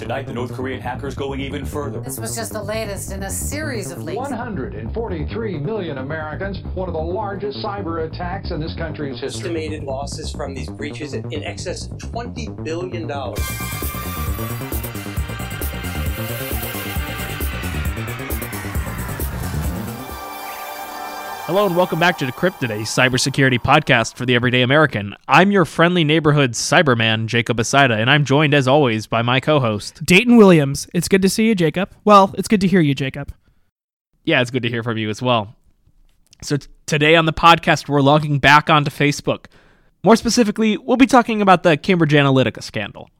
Tonight, the North Korean hackers going even further. This was just the latest in a series of leaks. 143 million Americans, one of the largest cyber attacks in this country's history. Estimated losses from these breaches in excess of $20 billion. Hello and welcome back to Decrypted, a cybersecurity podcast for the everyday American. I'm your friendly neighborhood cyberman, Jacob Asida, and I'm joined as always by my co-host. Dayton Williams. It's good to see you, Jacob. Well, it's good to hear you, Jacob. Yeah, it's good to hear from you as well. So t- today on the podcast, we're logging back onto Facebook. More specifically, we'll be talking about the Cambridge Analytica scandal,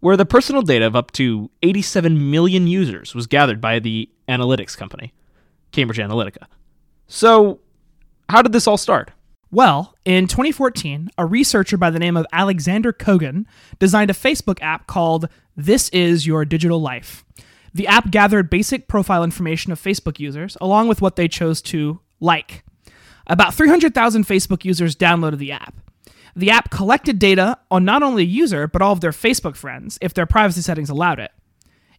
where the personal data of up to 87 million users was gathered by the analytics company, Cambridge Analytica. So, how did this all start? Well, in 2014, a researcher by the name of Alexander Kogan designed a Facebook app called This Is Your Digital Life. The app gathered basic profile information of Facebook users, along with what they chose to like. About 300,000 Facebook users downloaded the app. The app collected data on not only a user, but all of their Facebook friends, if their privacy settings allowed it.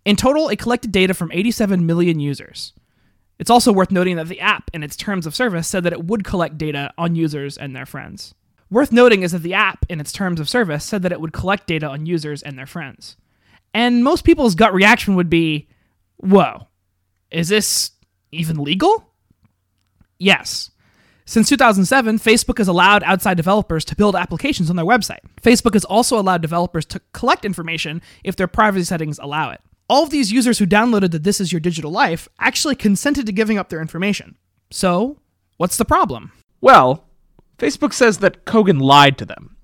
In total, it collected data from 87 million users. It's also worth noting that the app, in its terms of service, said that it would collect data on users and their friends. Worth noting is that the app, in its terms of service, said that it would collect data on users and their friends. And most people's gut reaction would be, whoa, is this even legal? Yes. Since 2007, Facebook has allowed outside developers to build applications on their website. Facebook has also allowed developers to collect information if their privacy settings allow it all of these users who downloaded the This Is Your Digital Life actually consented to giving up their information. So, what's the problem? Well, Facebook says that Kogan lied to them,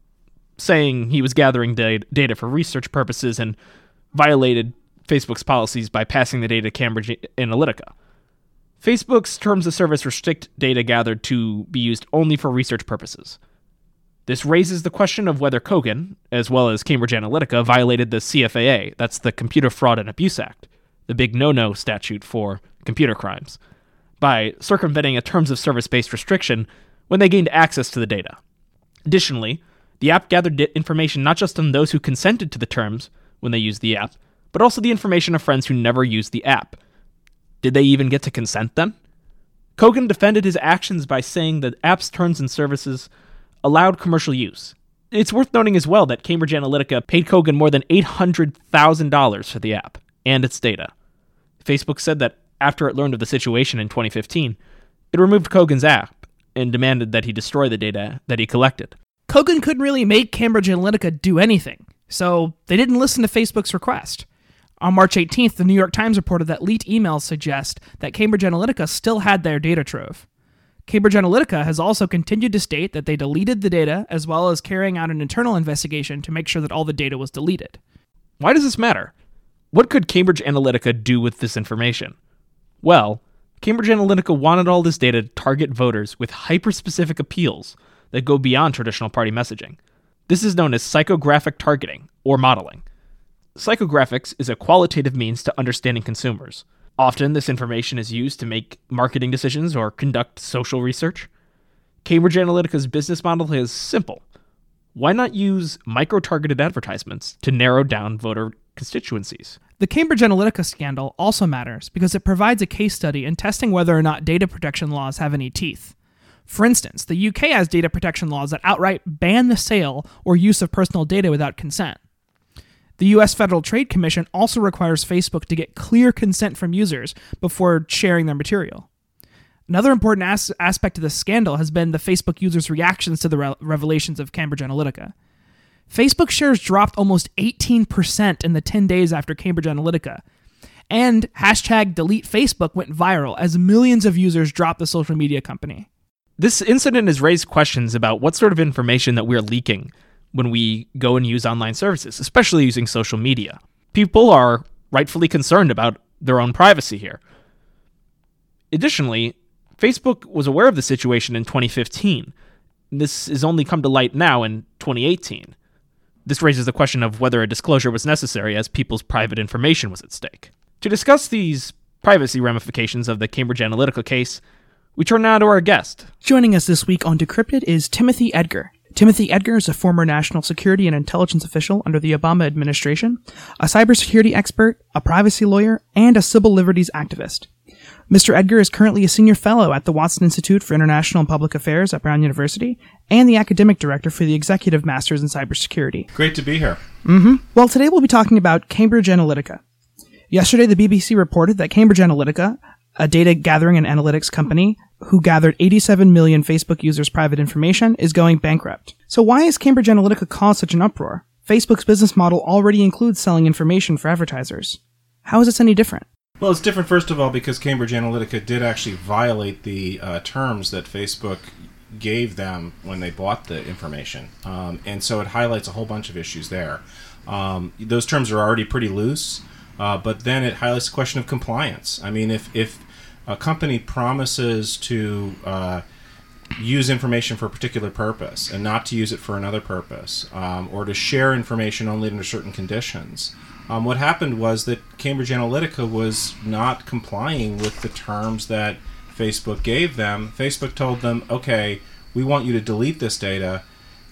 saying he was gathering da- data for research purposes and violated Facebook's policies by passing the data to Cambridge Analytica. Facebook's terms of service restrict data gathered to be used only for research purposes. This raises the question of whether Kogan, as well as Cambridge Analytica, violated the CFAA, that's the Computer Fraud and Abuse Act, the big no no statute for computer crimes, by circumventing a terms of service based restriction when they gained access to the data. Additionally, the app gathered information not just on those who consented to the terms when they used the app, but also the information of friends who never used the app. Did they even get to consent then? Kogan defended his actions by saying that app's terms and services allowed commercial use. It's worth noting as well that Cambridge Analytica paid Kogan more than $800,000 for the app and its data. Facebook said that after it learned of the situation in 2015, it removed Kogan's app and demanded that he destroy the data that he collected. Kogan couldn't really make Cambridge Analytica do anything, so they didn't listen to Facebook's request. On March 18th, the New York Times reported that leaked emails suggest that Cambridge Analytica still had their data trove. Cambridge Analytica has also continued to state that they deleted the data as well as carrying out an internal investigation to make sure that all the data was deleted. Why does this matter? What could Cambridge Analytica do with this information? Well, Cambridge Analytica wanted all this data to target voters with hyper-specific appeals that go beyond traditional party messaging. This is known as psychographic targeting or modeling. Psychographics is a qualitative means to understanding consumers. Often, this information is used to make marketing decisions or conduct social research. Cambridge Analytica's business model is simple. Why not use micro targeted advertisements to narrow down voter constituencies? The Cambridge Analytica scandal also matters because it provides a case study in testing whether or not data protection laws have any teeth. For instance, the UK has data protection laws that outright ban the sale or use of personal data without consent. The US Federal Trade Commission also requires Facebook to get clear consent from users before sharing their material. Another important as- aspect of this scandal has been the Facebook users' reactions to the re- revelations of Cambridge Analytica. Facebook shares dropped almost 18% in the 10 days after Cambridge Analytica. And hashtag delete Facebook went viral as millions of users dropped the social media company. This incident has raised questions about what sort of information that we're leaking when we go and use online services, especially using social media. People are rightfully concerned about their own privacy here. Additionally, Facebook was aware of the situation in 2015. This has only come to light now in 2018. This raises the question of whether a disclosure was necessary as people's private information was at stake. To discuss these privacy ramifications of the Cambridge Analytica case, we turn now to our guest. Joining us this week on Decrypted is Timothy Edgar. Timothy Edgar is a former national security and intelligence official under the Obama administration, a cybersecurity expert, a privacy lawyer, and a civil liberties activist. Mr. Edgar is currently a senior fellow at the Watson Institute for International and Public Affairs at Brown University and the academic director for the Executive Masters in Cybersecurity. Great to be here. Mm-hmm. Well, today we'll be talking about Cambridge Analytica. Yesterday, the BBC reported that Cambridge Analytica, a data gathering and analytics company who gathered 87 million Facebook users' private information, is going bankrupt. So why has Cambridge Analytica caused such an uproar? Facebook's business model already includes selling information for advertisers. How is this any different? Well, it's different, first of all, because Cambridge Analytica did actually violate the uh, terms that Facebook gave them when they bought the information. Um, and so it highlights a whole bunch of issues there. Um, those terms are already pretty loose, uh, but then it highlights the question of compliance. I mean, if, if a company promises to uh, use information for a particular purpose and not to use it for another purpose, um, or to share information only under certain conditions. Um, what happened was that Cambridge Analytica was not complying with the terms that Facebook gave them. Facebook told them, okay, we want you to delete this data.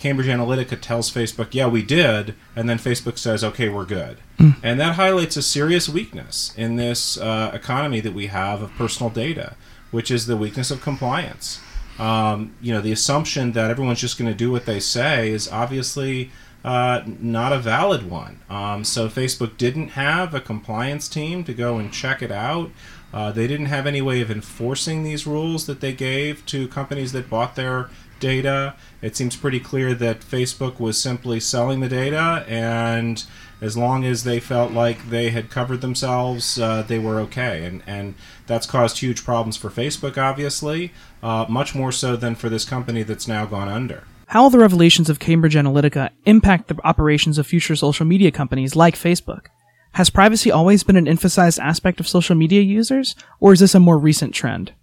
Cambridge Analytica tells Facebook, yeah, we did. And then Facebook says, okay, we're good. And that highlights a serious weakness in this uh, economy that we have of personal data, which is the weakness of compliance. Um, you know, the assumption that everyone's just going to do what they say is obviously uh, not a valid one. Um, so Facebook didn't have a compliance team to go and check it out. Uh, they didn't have any way of enforcing these rules that they gave to companies that bought their data. It seems pretty clear that Facebook was simply selling the data, and as long as they felt like they had covered themselves, uh, they were okay. And, and that's caused huge problems for Facebook, obviously, uh, much more so than for this company that's now gone under. How will the revelations of Cambridge Analytica impact the operations of future social media companies like Facebook? Has privacy always been an emphasized aspect of social media users, or is this a more recent trend?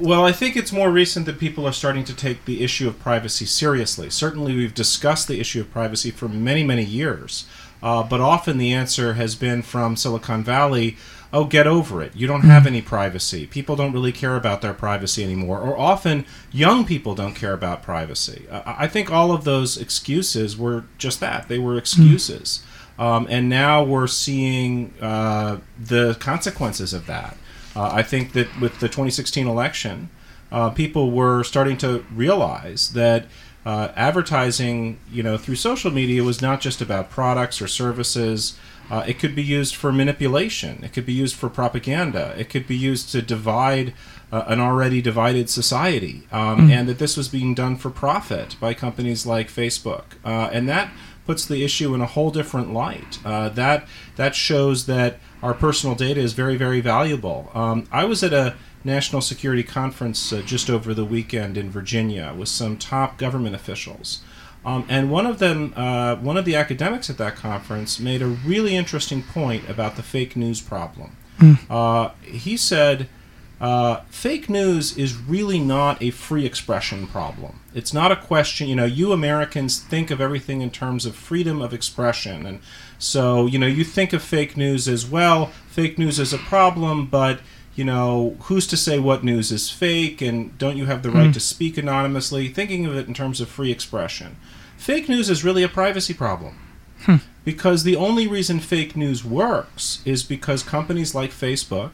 Well, I think it's more recent that people are starting to take the issue of privacy seriously. Certainly, we've discussed the issue of privacy for many, many years, uh, but often the answer has been from Silicon Valley oh, get over it. You don't have any privacy. People don't really care about their privacy anymore. Or often, young people don't care about privacy. I, I think all of those excuses were just that they were excuses. Um, and now we're seeing uh, the consequences of that. Uh, I think that with the 2016 election, uh, people were starting to realize that uh, advertising, you know, through social media was not just about products or services. Uh, it could be used for manipulation. It could be used for propaganda. It could be used to divide uh, an already divided society, um, and that this was being done for profit by companies like Facebook, uh, and that puts the issue in a whole different light. Uh, that that shows that our personal data is very, very valuable. Um, I was at a national security conference uh, just over the weekend in Virginia with some top government officials. Um, and one of them, uh, one of the academics at that conference, made a really interesting point about the fake news problem. Uh, he said, uh, fake news is really not a free expression problem. It's not a question, you know, you Americans think of everything in terms of freedom of expression. And so, you know, you think of fake news as well, fake news is a problem, but, you know, who's to say what news is fake and don't you have the right to speak anonymously? Thinking of it in terms of free expression. Fake news is really a privacy problem. Because the only reason fake news works is because companies like Facebook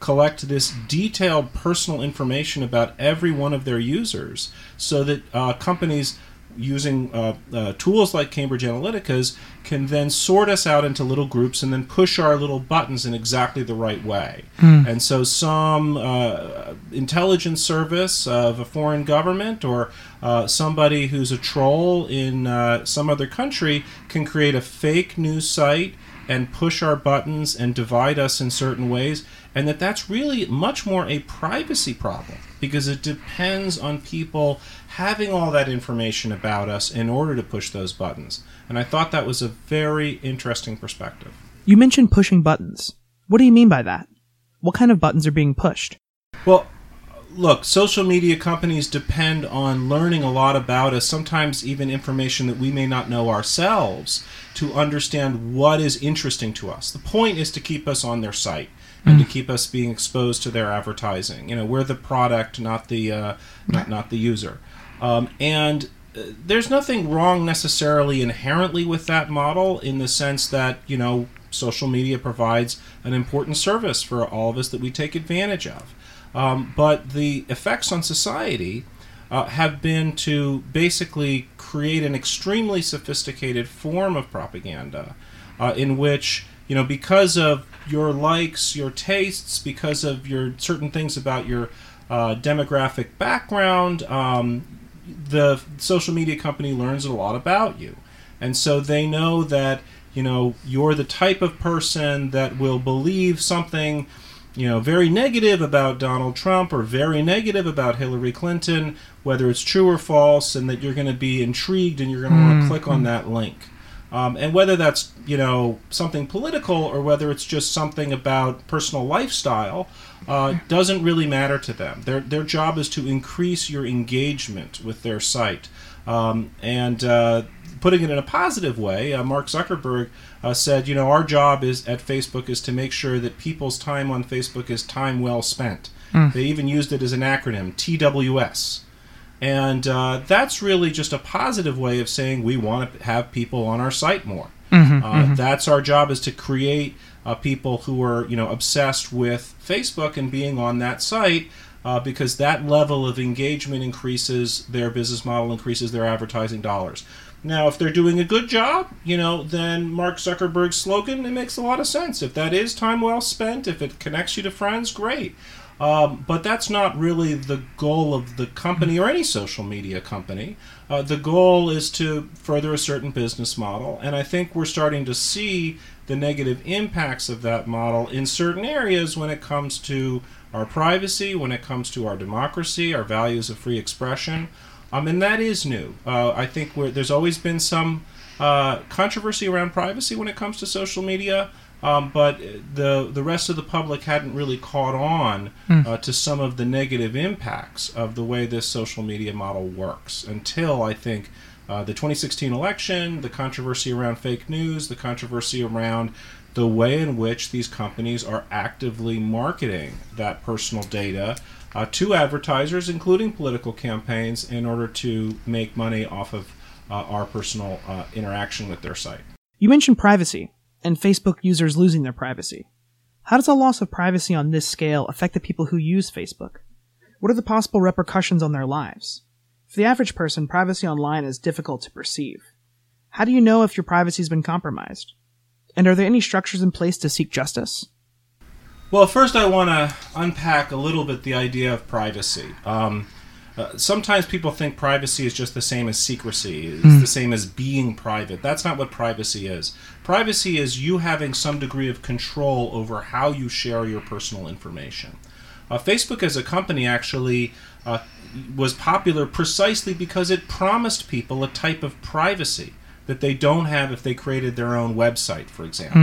collect this detailed personal information about every one of their users so that uh, companies using uh, uh, tools like Cambridge Analytica's can then sort us out into little groups and then push our little buttons in exactly the right way. And so some uh, intelligence service of a foreign government or uh, somebody who's a troll in uh, some other country can create a fake news site and push our buttons and divide us in certain ways and that that's really much more a privacy problem because it depends on people having all that information about us in order to push those buttons and i thought that was a very interesting perspective You mentioned pushing buttons. What do you mean by that? What kind of buttons are being pushed? Well, look, social media companies depend on learning a lot about us, sometimes even information that we may not know ourselves, to understand what is interesting to us. The point is to keep us on their site and to keep us being exposed to their advertising. You know, we're the product, not the uh, not not the user. Um, and there's nothing wrong necessarily inherently with that model in the sense that you know social media provides an important service for all of us that we take advantage of. Um, but the effects on society uh, have been to basically create an extremely sophisticated form of propaganda uh, in which you know because of your likes your tastes because of your certain things about your uh, demographic background um, the social media company learns a lot about you. And so they know that you know you're the type of person that will believe something you know very negative about Donald Trump or very negative about Hillary Clinton whether it's true or false and that you're going to be intrigued and you're going to want to click on that link um, and whether that's you know something political or whether it's just something about personal lifestyle uh, doesn't really matter to them. Their their job is to increase your engagement with their site. Um, and uh, putting it in a positive way, uh, Mark Zuckerberg uh, said, you know, our job is at Facebook is to make sure that people's time on Facebook is time well spent. They even used it as an acronym, TWS. And uh, that's really just a positive way of saying we want to have people on our site more. uh, That's our job is to create uh, people who are you know obsessed with Facebook and being on that site uh, because that level of engagement increases their business model, increases their advertising dollars. Now, if they're doing a good job, you know, then Mark Zuckerberg's slogan it makes a lot of sense. If that is time well spent, if it connects you to friends, great. Um, but that's not really the goal of the company or any social media company. Uh, the goal is to further a certain business model, and I think we're starting to see the negative impacts of that model in certain areas when it comes to our privacy, when it comes to our democracy, our values of free expression. Um, and that is new. Uh, I think there's always been some uh, controversy around privacy when it comes to social media. Um, but the the rest of the public hadn't really caught on uh, to some of the negative impacts of the way this social media model works until I think uh, the 2016 election, the controversy around fake news, the controversy around the way in which these companies are actively marketing that personal data uh, to advertisers, including political campaigns, in order to make money off of uh, our personal uh, interaction with their site. You mentioned privacy and Facebook users losing their privacy. How does a loss of privacy on this scale affect the people who use Facebook? What are the possible repercussions on their lives? For the average person, privacy online is difficult to perceive. How do you know if your privacy has been compromised? And are there any structures in place to seek justice? Well, first, I want to unpack a little bit the idea of privacy. Um, uh, sometimes people think privacy is just the same as secrecy, it's the same as being private. That's not what privacy is. Privacy is you having some degree of control over how you share your personal information. Uh, Facebook as a company actually uh, was popular precisely because it promised people a type of privacy that they don't have if they created their own website, for example.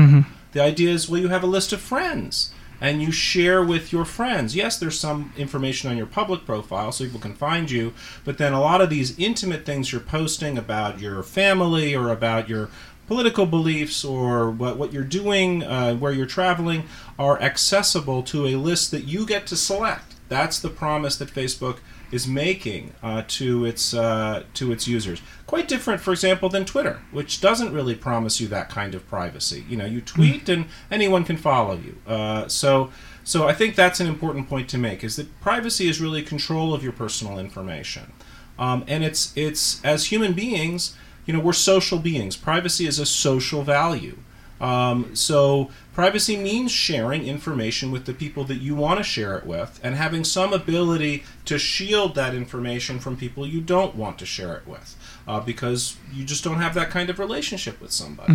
The idea is well, you have a list of friends and you share with your friends. Yes, there's some information on your public profile so people can find you, but then a lot of these intimate things you're posting about your family or about your political beliefs or what, what you're doing, uh, where you're traveling, are accessible to a list that you get to select. That's the promise that Facebook is making uh, to its uh, to its users. Quite different, for example, than Twitter, which doesn't really promise you that kind of privacy. You know, you tweet and anyone can follow you. Uh, so, so I think that's an important point to make: is that privacy is really control of your personal information, um, and it's it's as human beings, you know, we're social beings. Privacy is a social value. Um, so privacy means sharing information with the people that you want to share it with and having some ability to shield that information from people you don't want to share it with uh, because you just don't have that kind of relationship with somebody.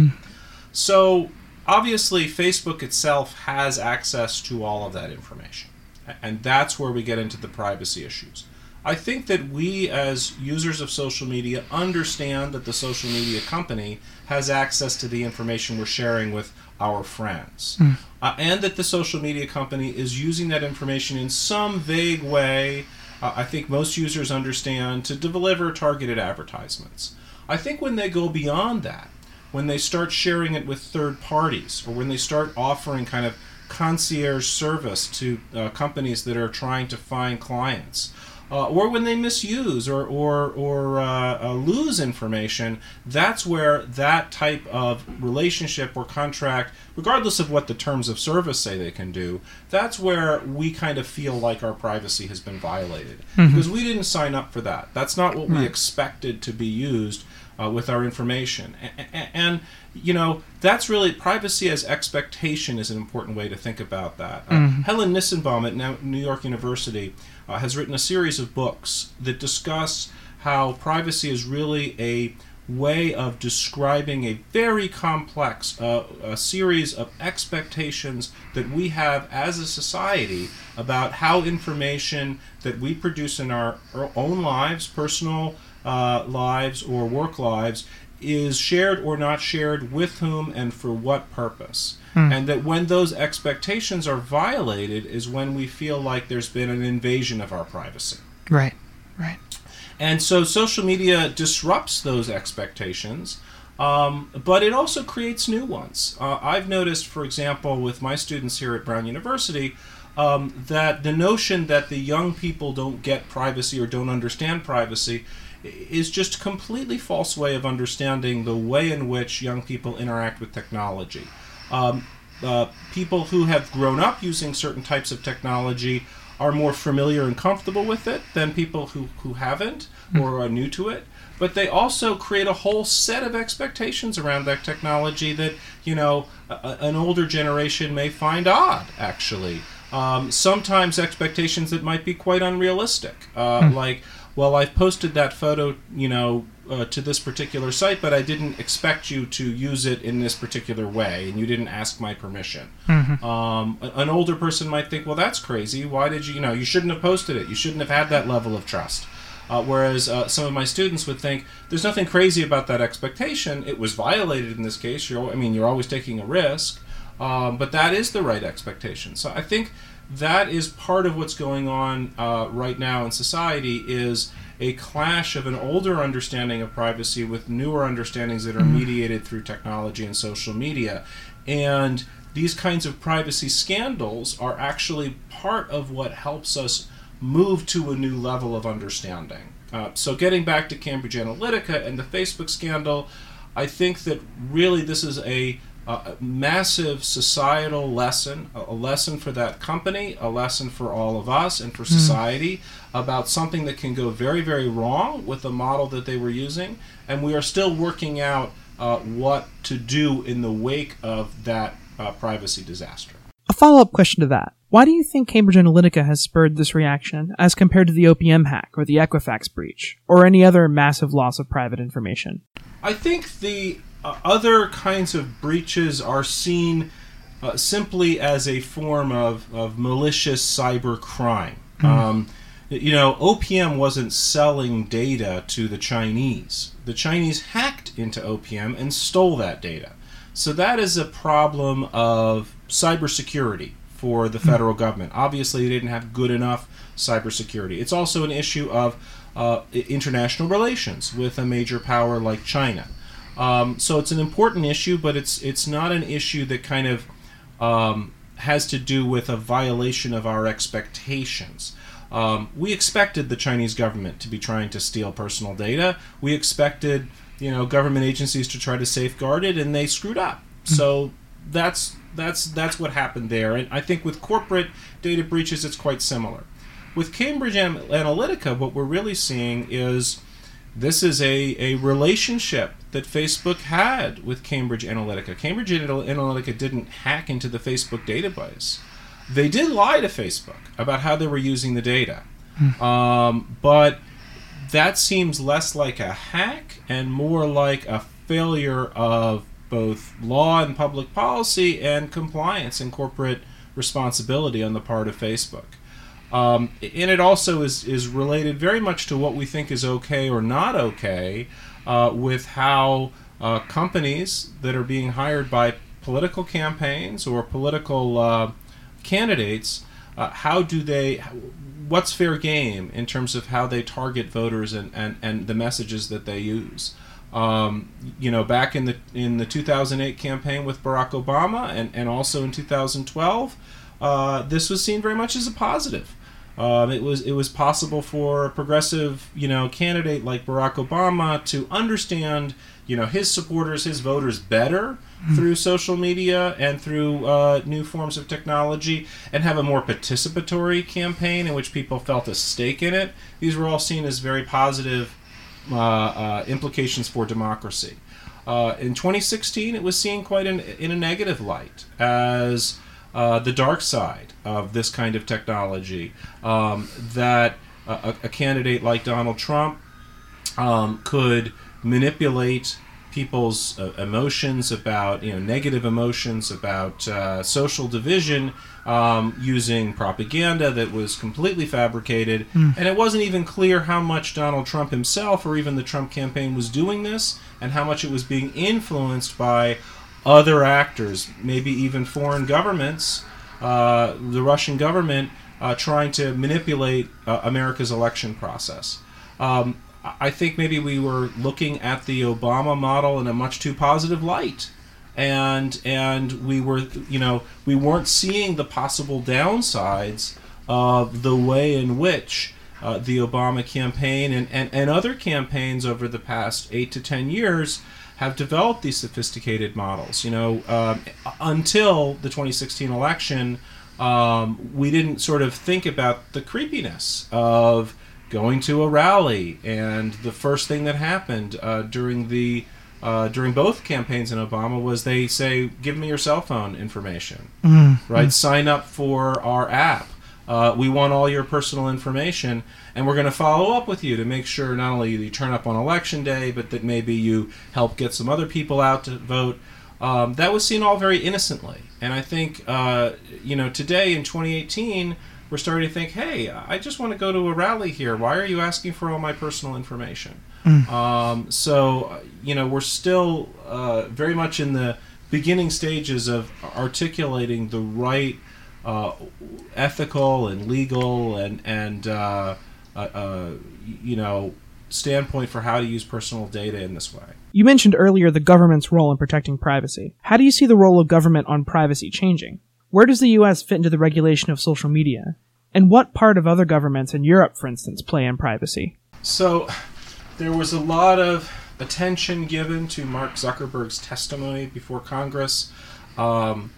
So obviously, Facebook itself has access to all of that information. And that's where we get into the privacy issues. I think that we, as users of social media, understand that the social media company has access to the information we're sharing with our friends. Uh, and that the social media company is using that information in some vague way. Uh, I think most users understand to deliver targeted advertisements. I think when they go beyond that, when they start sharing it with third parties, or when they start offering kind of concierge service to uh, companies that are trying to find clients, uh, or when they misuse or or or uh, uh, lose information, that's where that type of relationship or contract, regardless of what the terms of service say they can do, that's where we kind of feel like our privacy has been violated. Because we didn't sign up for that. That's not what we expected to be used uh, with our information. And, and, you know, that's really privacy as expectation is an important way to think about that. Uh, Helen Nissenbaum at New York University uh, has written a series of books that discuss how privacy is really a way of describing a very complex uh, a series of expectations that we have as a society about how information that we produce in our own lives, personal uh, lives, or work lives, is shared or not shared with whom and for what purpose. And that when those expectations are violated is when we feel like there's been an invasion of our privacy. Right. Right. And so social media disrupts those expectations, um, but it also creates new ones. Uh, I've noticed, for example, with my students here at Brown University, um, that the notion that the young people don't get privacy or don't understand privacy is just a completely false way of understanding the way in which young people interact with technology. Um, uh, people who have grown up using certain types of technology are more familiar and comfortable with it than people who, who haven't or are new to it. But they also create a whole set of expectations around that technology that, you know, a, a- an older generation may find odd, actually. Um, sometimes expectations that might be quite unrealistic. Uh, Like, well, I've posted that photo, you know, uh, to this particular site, but I didn't expect you to use it in this particular way, and you didn't ask my permission. Um, an older person might think, well, that's crazy. Why did you, you know, you shouldn't have posted it. You shouldn't have had that level of trust. Uh, whereas uh, some of my students would think there's nothing crazy about that expectation. It was violated in this case. You're, I mean, you're always taking a risk, um, but that is the right expectation. So I think that is part of what's going on uh, right now in society is a clash of an older understanding of privacy with newer understandings that are mediated through technology and social media, and these kinds of privacy scandals are actually part of what helps us move to a new level of understanding. Uh, so, getting back to Cambridge Analytica and the Facebook scandal, I think that really this is a, a massive societal lesson, a, lesson for that company, a lesson for all of us and for society about something that can go very, very wrong with the model that they were using. And we are still working out uh, what to do in the wake of that uh, privacy disaster. A follow up question to that. Why do you think Cambridge Analytica has spurred this reaction as compared to the OPM hack or the Equifax breach or any other massive loss of private information? I think the uh, other kinds of breaches are seen uh, simply as a form of, of malicious cyber crime. Um, you know, OPM wasn't selling data to the Chinese. The Chinese hacked into OPM and stole that data. So that is a problem of cybersecurity for the federal government. Obviously, they didn't have good enough cybersecurity. It's also an issue of uh, international relations with a major power like China. Um, so it's an important issue, but it's it's not an issue that kind of um, has to do with a violation of our expectations. Um, we expected the Chinese government to be trying to steal personal data. We expected, you know, government agencies to try to safeguard it, and they screwed up. So that's that's that's what happened there. And I think with corporate data breaches, it's quite similar. With Cambridge Analytica, what we're really seeing is this is a, a relationship that Facebook had with Cambridge Analytica. Cambridge Analytica didn't hack into the Facebook database. They did lie to Facebook about how they were using the data. Um, but that seems less like a hack and more like a failure of both law and public policy and compliance and corporate responsibility on the part of Facebook. Um, and it also is, is related very much to what we think is okay or not okay uh, with how uh, companies that are being hired by political campaigns or political uh, candidates, uh, how do they, what's fair game in terms of how they target voters and, and, and the messages that they use? Um, you know, back in the in the 2008 campaign with Barack Obama, and, and also in 2012, uh, this was seen very much as a positive. Um, it was it was possible for a progressive, you know, candidate like Barack Obama to understand, you know, his supporters, his voters better through social media and through uh, new forms of technology, and have a more participatory campaign in which people felt a stake in it. These were all seen as very positive uh, uh, implications for democracy. Uh, in 2016, it was seen quite in, in a negative light as uh, the dark side of this kind of technology. Um, that a, a candidate like Donald Trump um, could manipulate people's uh, emotions about you know negative emotions about uh, social division um, using propaganda that was completely fabricated and it wasn't even clear how much Donald Trump himself or even the Trump campaign was doing this and how much it was being influenced by other actors maybe even foreign governments uh, the Russian government uh, trying to manipulate uh, America's election process um, I think maybe we were looking at the Obama model in a much too positive light. And and we were you know, we weren't seeing the possible downsides of the way in which uh, the Obama campaign and, and, and other campaigns over the past eight to ten years have developed these sophisticated models. You know, um, until the 2016 election, um, we didn't sort of think about the creepiness of going to a rally, and the first thing that happened uh, during the uh, during both campaigns in Obama was they say, "Give me your cell phone information, right? Sign up for our app. Uh, we want all your personal information, and we're going to follow up with you to make sure not only you turn up on election day, but that maybe you help get some other people out to vote." Um, that was seen all very innocently, and I think uh, you know today in 2018 we're starting to think, hey, I just want to go to a rally here. Why are you asking for all my personal information? Um, so, uh, you know, we're still uh, very much in the beginning stages of articulating the right uh, ethical and legal and and uh, uh, you know standpoint for how to use personal data in this way. You mentioned earlier the government's role in protecting privacy. How do you see the role of government on privacy changing? Where does the US fit into the regulation of social media? And what part of other governments in Europe, for instance, play in privacy? So there was a lot of attention given to Mark Zuckerberg's testimony before Congress, um,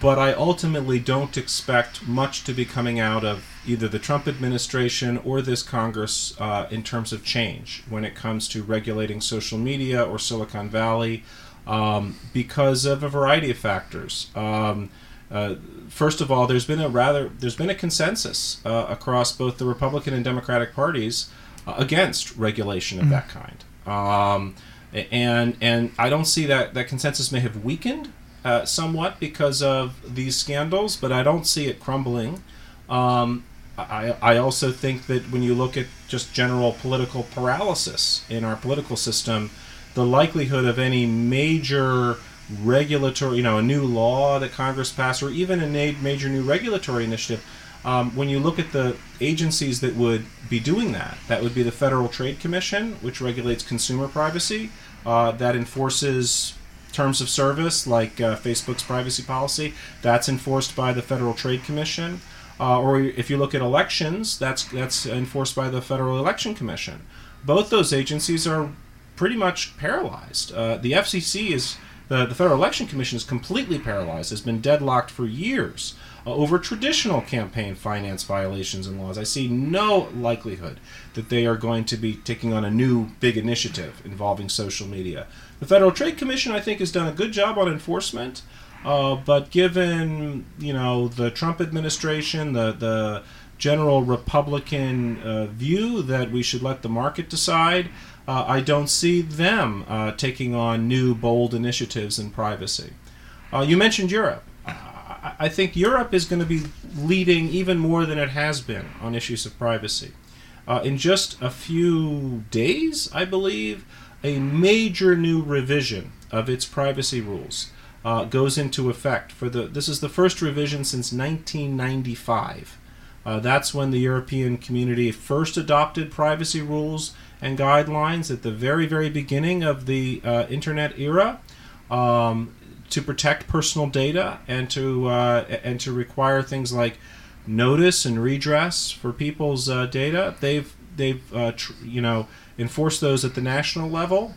but I ultimately don't expect much to be coming out of either the Trump administration or this Congress uh, in terms of change when it comes to regulating social media or Silicon Valley um, because of a variety of factors. Um, uh, first of all, there's been a rather there's been a consensus uh, across both the Republican and Democratic parties uh, against regulation of that kind, um, and and I don't see that that consensus may have weakened uh, somewhat because of these scandals, but I don't see it crumbling. Um, I, I also think that when you look at just general political paralysis in our political system, the likelihood of any major regulatory, you know, a new law that Congress passed, or even a major new regulatory initiative, um, when you look at the agencies that would be doing that, that would be the Federal Trade Commission, which regulates consumer privacy, uh, that enforces terms of service like uh, Facebook's privacy policy. That's enforced by the Federal Trade Commission. Uh, or if you look at elections, that's that's enforced by the Federal Election Commission. Both those agencies are pretty much paralyzed. Uh, the FCC is the, the Federal Election Commission is completely paralyzed. Has been deadlocked for years uh, over traditional campaign finance violations and laws. I see no likelihood that they are going to be taking on a new big initiative involving social media. The Federal Trade Commission, I think, has done a good job on enforcement. Uh, but given you know the Trump administration, the the general Republican uh, view that we should let the market decide, uh, I don't see them uh, taking on new bold initiatives in privacy. Uh, you mentioned Europe. I, I think Europe is going to be leading even more than it has been on issues of privacy. Uh, in just a few days, I believe, a major new revision of its privacy rules uh, goes into effect. For the this is the first revision since 1995. Uh, that's when the European community first adopted privacy rules and guidelines at the very, very beginning of the uh, internet era um, to protect personal data and to uh, and to require things like notice and redress for people's uh, data. They've they've uh, tr- you know enforced those at the national level,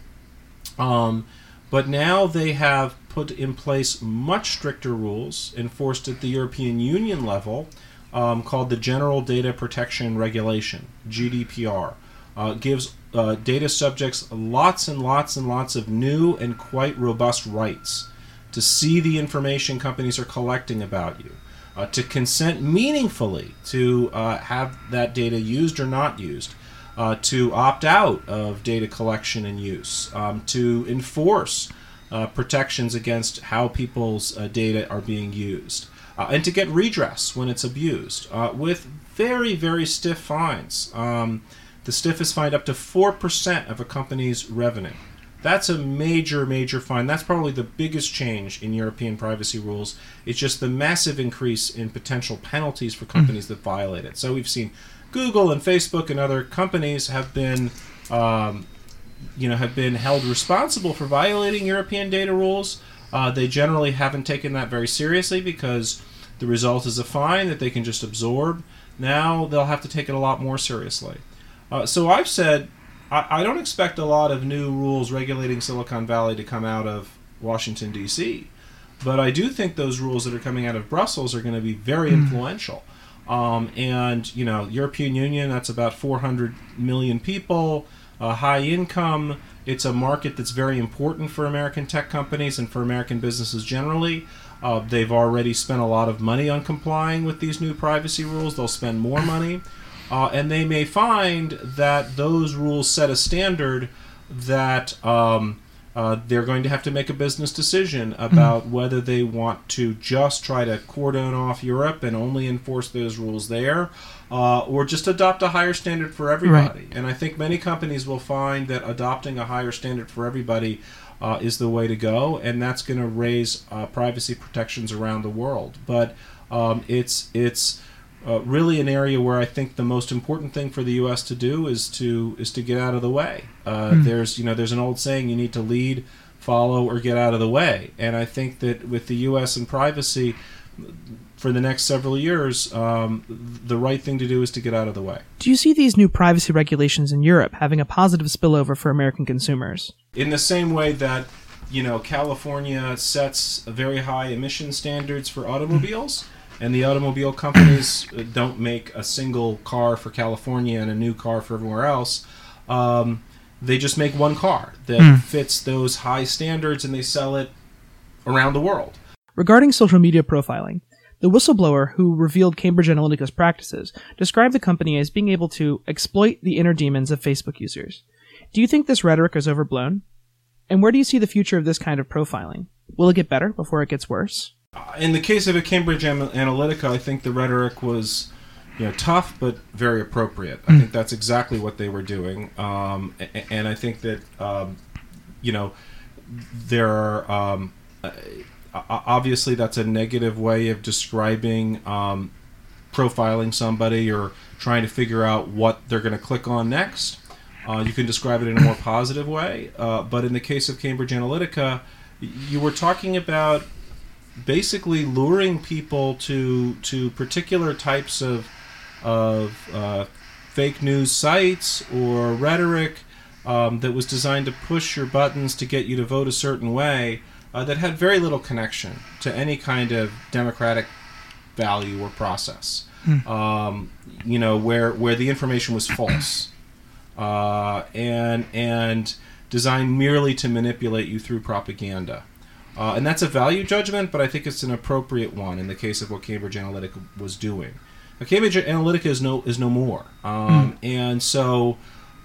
um, but now they have put in place much stricter rules enforced at the European Union level, um, called the General Data Protection Regulation (GDPR). Uh, gives uh, data subjects lots and lots and lots of new and quite robust rights to see the information companies are collecting about you, uh, to consent meaningfully to uh, have that data used or not used, uh, to opt out of data collection and use, um, to enforce uh, protections against how people's uh, data are being used, uh, and to get redress when it's abused with very, very stiff fines. Um, the stiffest fine up to 4% of a company's revenue. That's a major, major fine. That's probably the biggest change in European privacy rules. It's just the massive increase in potential penalties for companies mm. that violate it. So we've seen Google and Facebook and other companies have been, um, you know, have been held responsible for violating European data rules. Uh, they generally haven't taken that very seriously because the result is a fine that they can just absorb. Now they'll have to take it a lot more seriously. Uh, so I've said I, I, don't expect a lot of new rules regulating Silicon Valley to come out of Washington D.C., but I do think those rules that are coming out of Brussels are going to be very mm. Um, and you know, European Union that's about 400 million people, uh, high income. It's a market that's very important for American tech companies and for American businesses generally. Uh, they've already spent a lot of money on complying with these new privacy rules. They'll spend more money. Uh, and they may find that those rules set a standard that um, uh, they're going to have to make a business decision about mm whether they want to just try to cordon off Europe and only enforce those rules there, uh, or just adopt a higher standard for everybody. Right. And I think many companies will find that adopting a higher standard for everybody uh, is the way to go, and that's going to raise uh, privacy protections around the world. But um, it's it's uh, really an area where I think the most important thing for the U.S. to do is to is to get out of the way. Uh, mm. There's you know there's an old saying you need to lead, follow, or get out of the way, and I think that with the U.S. and privacy for the next several years, um, the right thing to do is to get out of the way. Do you see these new privacy regulations in Europe having a positive spillover for American consumers? In the same way that you know California sets very high emission standards for automobiles. And the automobile companies don't make a single car for California and a new car for everywhere else. Um, they just make one car that mm. fits those high standards and they sell it around the world. Regarding social media profiling, the whistleblower who revealed Cambridge Analytica's practices described the company as being able to exploit the inner demons of Facebook users. Do you think this rhetoric is overblown? And where do you see the future of this kind of profiling? Will it get better before it gets worse? In the case of a Cambridge Analytica, I think the rhetoric was, you know, tough but very appropriate. I hmm. think that's exactly what they were doing, um, and I think that, um, you know, there are um, obviously that's a negative way of describing um, profiling somebody or trying to figure out what they're going to click on next. Uh, you can describe it in a more positive way, uh, but in the case of Cambridge Analytica, you were talking about basically luring people to to particular types of of uh, fake news sites or rhetoric um, that was designed to push your buttons to get you to vote a certain way uh, that had very little connection to any kind of democratic value or process. Hmm. Um, you know where where the information was false uh, and and designed merely to manipulate you through propaganda. Uh, and that's a value judgment, but I think it's an appropriate one in the case of what Cambridge Analytica was doing. Now, Cambridge Analytica is no is no more, um, mm. and so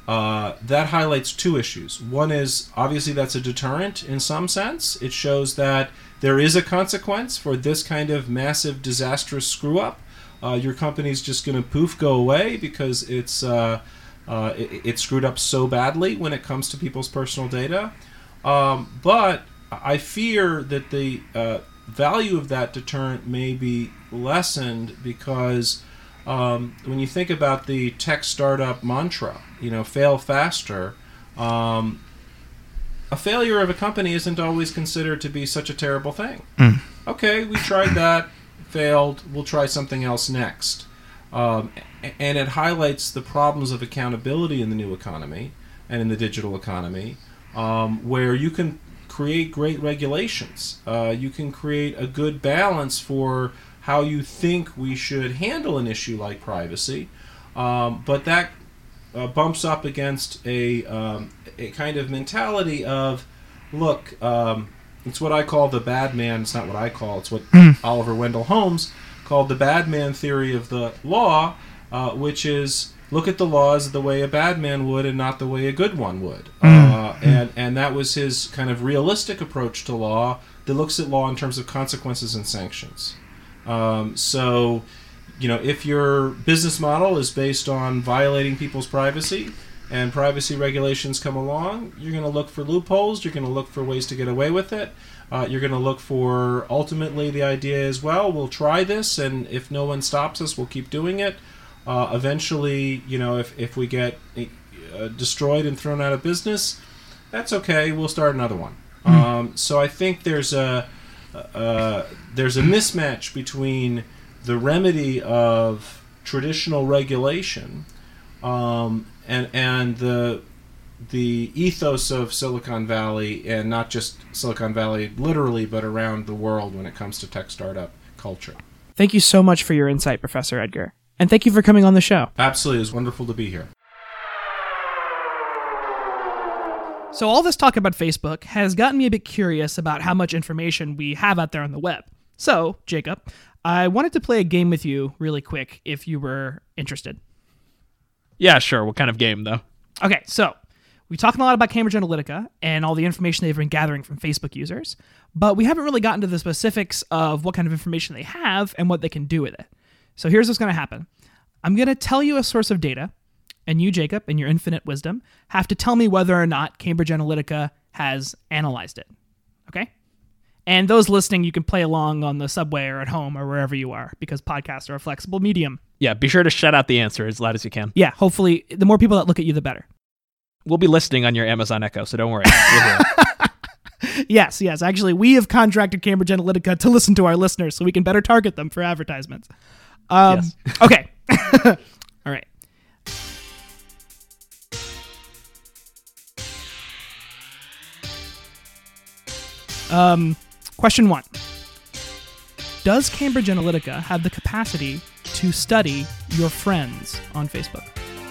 uh, that highlights two issues. One is obviously that's a deterrent in some sense. It shows that there is a consequence for this kind of massive, disastrous screw up. Uh, your company's just going to poof go away because it's uh, uh, it, it, screwed up so badly when it comes to people's personal data. Um, but I fear that the uh, value of that deterrent may be lessened because um, when you think about the tech startup mantra, you know, fail faster, um, a failure of a company isn't always considered to be such a terrible thing. Mm. Okay, we tried that, failed, we'll try something else next. Um, and it highlights the problems of accountability in the new economy and in the digital economy, um, where you can create great regulations. Uh, you can create a good balance for how you think we should handle an issue like privacy, um, but that uh, bumps up against a, um, a kind of mentality of, look, um, it's what I call the bad man. It's not what I call. It's what Oliver Wendell Holmes called the bad man theory of the law, uh, which is look at the laws the way a bad man would and not the way a good one would. Uh, and and that was his kind of realistic approach to law that looks at law in terms of consequences and sanctions. Um, so, you know, if your business model is based on violating people's privacy and privacy regulations come along, you're going to look for loopholes. You're going to look for ways to get away with it. Uh, you're going to look for ultimately the idea is well, we'll try this, and if no one stops us, we'll keep doing it. Uh, eventually, you know, if, if we get uh, destroyed and thrown out of business, that's okay. We'll start another one. Um, so I think there's a uh, there's a mismatch between the remedy of traditional regulation um, and and the the ethos of Silicon Valley, and not just Silicon Valley literally, but around the world when it comes to tech startup culture. Thank you so much for your insight, Professor Edgar. And thank you for coming on the show. Absolutely, it's wonderful to be here. So, all this talk about Facebook has gotten me a bit curious about how much information we have out there on the web. So, Jacob, I wanted to play a game with you really quick if you were interested. Yeah, sure. What kind of game though? Okay, so we talked a lot about Cambridge Analytica and all the information they've been gathering from Facebook users, but we haven't really gotten to the specifics of what kind of information they have and what they can do with it. So here's what's going to happen I'm going to tell you a source of data, and you, Jacob, in your infinite wisdom, have to tell me whether or not Cambridge Analytica has analyzed it. Okay? And those listening, you can play along on the subway or at home or wherever you are because podcasts are a flexible medium. Yeah, be sure to shout out the answer as loud as you can. Yeah, hopefully, the more people that look at you, the better. We'll be listening on your Amazon Echo, so don't worry. We'll hear it. Yes, yes. Actually, we have contracted Cambridge Analytica to listen to our listeners so we can better target them for advertisements. Um, Yes. Okay. All right. Um, question one Does Cambridge Analytica have the capacity to study your friends on Facebook?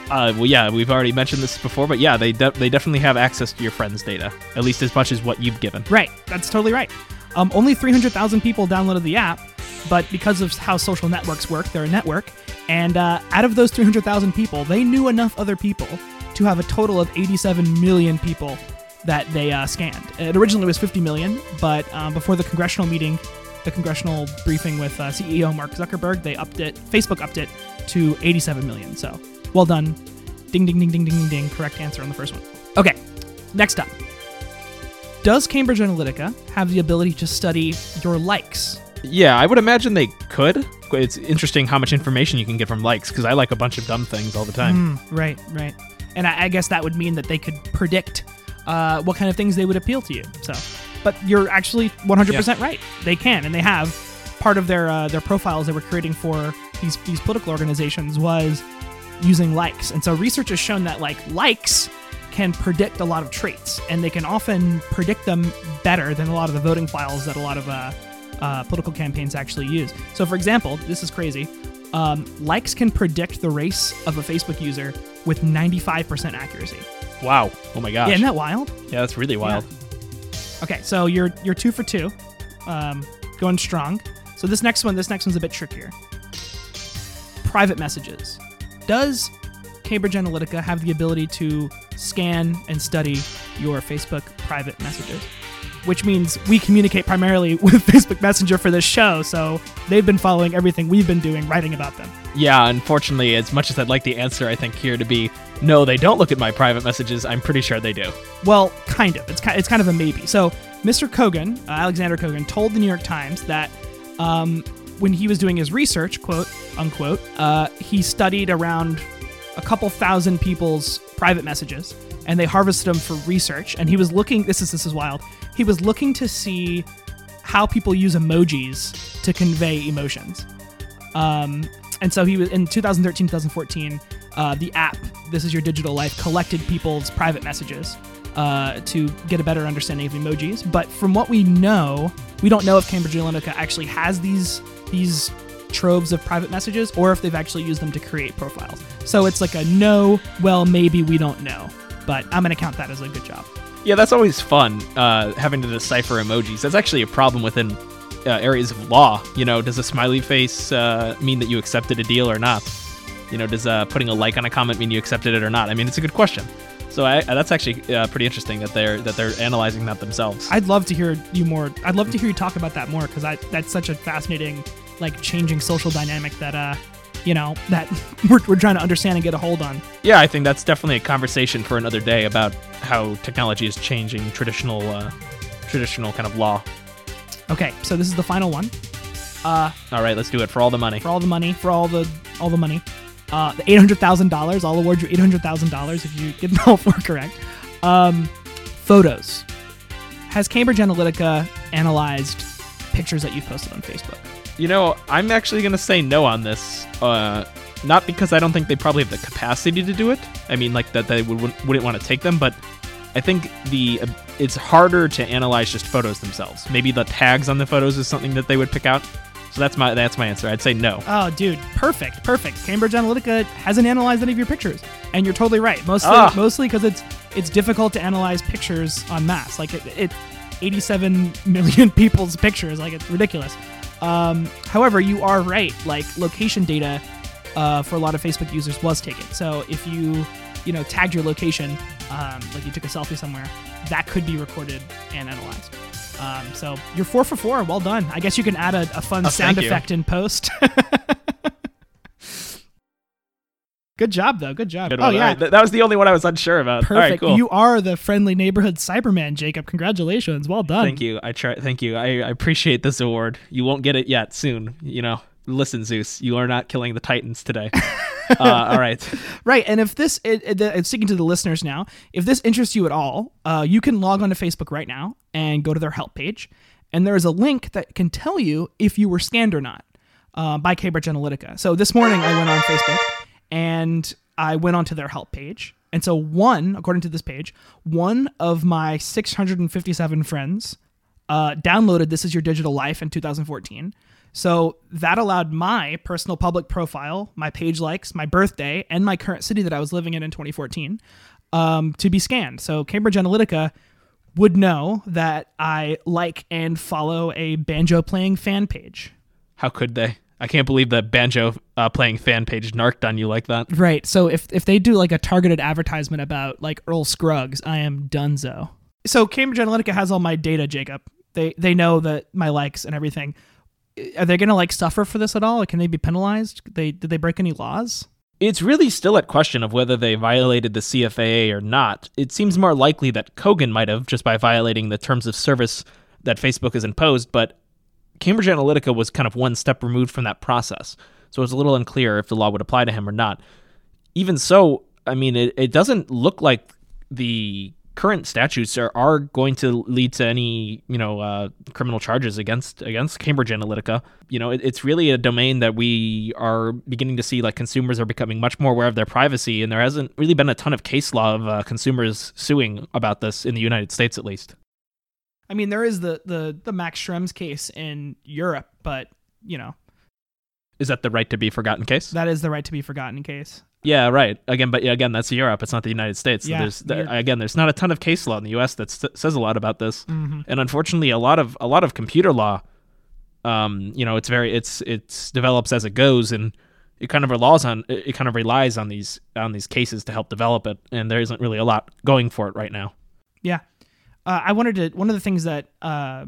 Uh, well, yeah, we've already mentioned this before, but yeah, they de- they definitely have access to your friends' data, at least as much as what you've given. Right, that's totally right. Um, only 300,000 people downloaded the app, but because of how social networks work, they're a network. And uh, out of those 300,000 people, they knew enough other people to have a total of 87 million people that they uh, scanned. It originally was 50 million, but um, before the congressional meeting, the congressional briefing with uh, CEO Mark Zuckerberg, they upped it, Facebook upped it to 87 million. So well done. Ding, ding, ding, ding, ding, ding, ding. Correct answer on the first one. Okay, next up. Does Cambridge Analytica have the ability to study your likes? Yeah, I would imagine they could. It's interesting how much information you can get from likes because I like a bunch of dumb things all the time. Hmm, right, right. And I, I guess that would mean that they could predict uh, what kind of things they would appeal to you. So, but you're actually 100% right. They can, and they have. Part of their uh, their profiles they were creating for these these political organizations was using likes, and so research has shown that like likes can predict a lot of traits, and they can often predict them better than a lot of the voting files that a lot of uh, uh, political campaigns actually use. So, for example, this is crazy. Um, likes can predict the race of a Facebook user with 95% accuracy. Wow. Oh my gosh. Yeah, isn't that wild? Yeah, that's really wild. Okay, so you're you're two for two, um, going strong. So this next one, this next one's a bit trickier. Private messages. Does Cambridge Analytica have the ability to scan and study your Facebook private messages? Which means we communicate primarily with Facebook Messenger for this show, so they've been following everything we've been doing, writing about them. Yeah, unfortunately, as much as I'd like the answer, I think here to be no, they don't look at my private messages. I'm pretty sure they do. Well, kind of. It's kind, it's kind of a maybe. So, Mr. Kogan, uh, Alexander Kogan, told the New York Times that um, when he was doing his research, quote unquote, uh, he studied around a couple thousand people's private messages, and they harvested them for research. And he was looking. This is this is wild. He was looking to see how people use emojis to convey emotions. Um, and so he was in 2013, 2014. Uh, the app, This Is Your Digital Life, collected people's private messages uh, to get a better understanding of emojis. But from what we know, we don't know if Cambridge Analytica actually has these these troves of private messages or if they've actually used them to create profiles. So it's like a no, well, maybe we don't know. But I'm going to count that as a good job. Yeah, that's always fun, uh, having to decipher emojis. That's actually a problem within uh, areas of law. You know, does a smiley face uh, mean that you accepted a deal or not? You know, does uh, putting a like on a comment mean you accepted it or not? I mean, it's a good question. So I, that's actually uh, pretty interesting that they're that they're analyzing that themselves. I'd love to hear you more. I'd love to hear you talk about that more because that's such a fascinating, like, changing social dynamic that uh, you know, that we're, we're trying to understand and get a hold on. Yeah, I think that's definitely a conversation for another day about how technology is changing traditional, uh, traditional kind of law. Okay, so this is the final one. Uh, all right, let's do it for all the money. For all the money. For all the all the money. Uh, the eight hundred thousand dollars. I'll award you eight hundred thousand dollars if you get all four correct. Um, photos. Has Cambridge Analytica analyzed pictures that you've posted on Facebook? You know, I'm actually going to say no on this. Uh, not because I don't think they probably have the capacity to do it. I mean, like that they would, wouldn't want to take them, but I think the uh, it's harder to analyze just photos themselves. Maybe the tags on the photos is something that they would pick out. So that's my that's my answer. I'd say no. Oh, dude, perfect, perfect. Cambridge Analytica hasn't analyzed any of your pictures, and you're totally right. Mostly, ah. mostly because it's it's difficult to analyze pictures on mass. Like it, it 87 million people's pictures. Like it's ridiculous. Um, however, you are right. Like location data uh, for a lot of Facebook users was taken. So if you you know tagged your location, um, like you took a selfie somewhere, that could be recorded and analyzed. Um, so you're four for four. Well done. I guess you can add a, a fun oh, sound effect in post. Good job, though. Good job. Good oh, yeah. Right. That was the only one I was unsure about. Perfect. cool. You are the friendly neighborhood Cyberman, Jacob. Congratulations. Well done. Thank you. I try. Thank you. I, I appreciate this award. You won't get it yet. Soon. You know. Listen, Zeus. You are not killing the Titans today. uh, all right. Right. And if this, it, it, sticking to the listeners now, if this interests you at all, uh, you can log on to Facebook right now and go to their help page. And there is a link that can tell you if you were scanned or not uh, by Cambridge Analytica. So this morning I went on Facebook and I went onto their help page. And so, one, according to this page, one of my 657 friends uh, downloaded This Is Your Digital Life in 2014. So that allowed my personal public profile, my page likes, my birthday, and my current city that I was living in in 2014 um, to be scanned. So Cambridge Analytica would know that I like and follow a banjo playing fan page. How could they? I can't believe that banjo uh, playing fan page narked on you like that. Right. So if if they do like a targeted advertisement about like Earl Scruggs, I am donezo. So Cambridge Analytica has all my data, Jacob. They they know that my likes and everything. Are they gonna like suffer for this at all? Can they be penalized? They did they break any laws? It's really still at question of whether they violated the CFAA or not. It seems more likely that Kogan might have just by violating the terms of service that Facebook has imposed, but Cambridge Analytica was kind of one step removed from that process. So it's a little unclear if the law would apply to him or not. Even so, I mean, it, it doesn't look like the current statutes are, are going to lead to any you know uh, criminal charges against against Cambridge Analytica. You know, it, it's really a domain that we are beginning to see like consumers are becoming much more aware of their privacy, and there hasn't really been a ton of case law of uh, consumers suing about this in the United States, at least. I mean, there is the the the Max Schrems case in Europe, but you know, is that the right to be forgotten case? That is the right to be forgotten case. Yeah, right. Again, but yeah, again, that's Europe. It's not the United States. Yeah, there's the, again, there's not a ton of case law in the U.S. that st- says a lot about this, mm-hmm. and unfortunately, a lot of a lot of computer law. Um, you know, it's very it's it's develops as it goes, and it kind of relies on it kind of relies on these on these cases to help develop it, and there isn't really a lot going for it right now. Yeah, uh, I wanted to. One of the things that uh,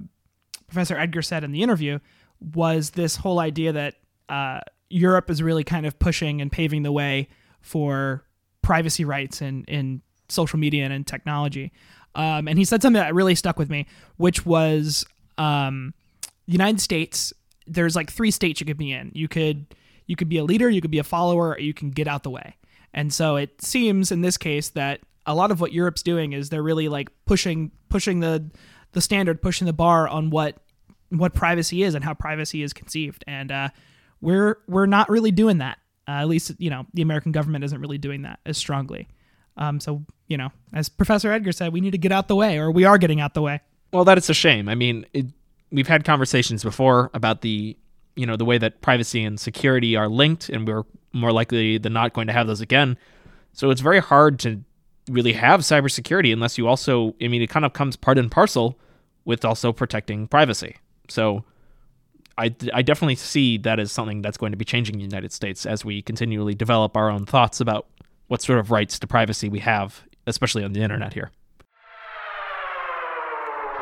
Professor Edgar said in the interview was this whole idea that uh, Europe is really kind of pushing and paving the way for privacy rights in in social media and in technology. Um, and he said something that really stuck with me, which was um, the United States. There's like three states you could be in. You could you could be a leader, you could be a follower, or you can get out the way. And so it seems in this case that a lot of what Europe's doing is they're really like pushing pushing the the standard, pushing the bar on what what privacy is and how privacy is conceived. And uh, we're we're not really doing that. Uh, at least you know the American government isn't really doing that as strongly. Um, so you know, as Professor Edgar said, we need to get out the way, or we are getting out the way. Well, that is a shame. I mean, it, we've had conversations before about the you know the way that privacy and security are linked, and we're more likely than not going to have those again. So it's very hard to really have cybersecurity unless you also. I mean, it kind of comes part and parcel with also protecting privacy. So I, I definitely see that as something that's going to be changing the United States as we continually develop our own thoughts about what sort of rights to privacy we have, especially on the internet here.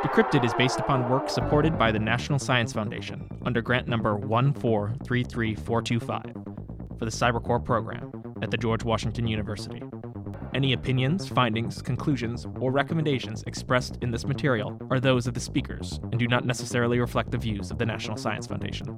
Decrypted is based upon work supported by the National Science Foundation under grant number 1433425 for the CyberCorps program at the George Washington University. Any opinions, findings, conclusions, or recommendations expressed in this material are those of the speakers and do not necessarily reflect the views of the National Science Foundation.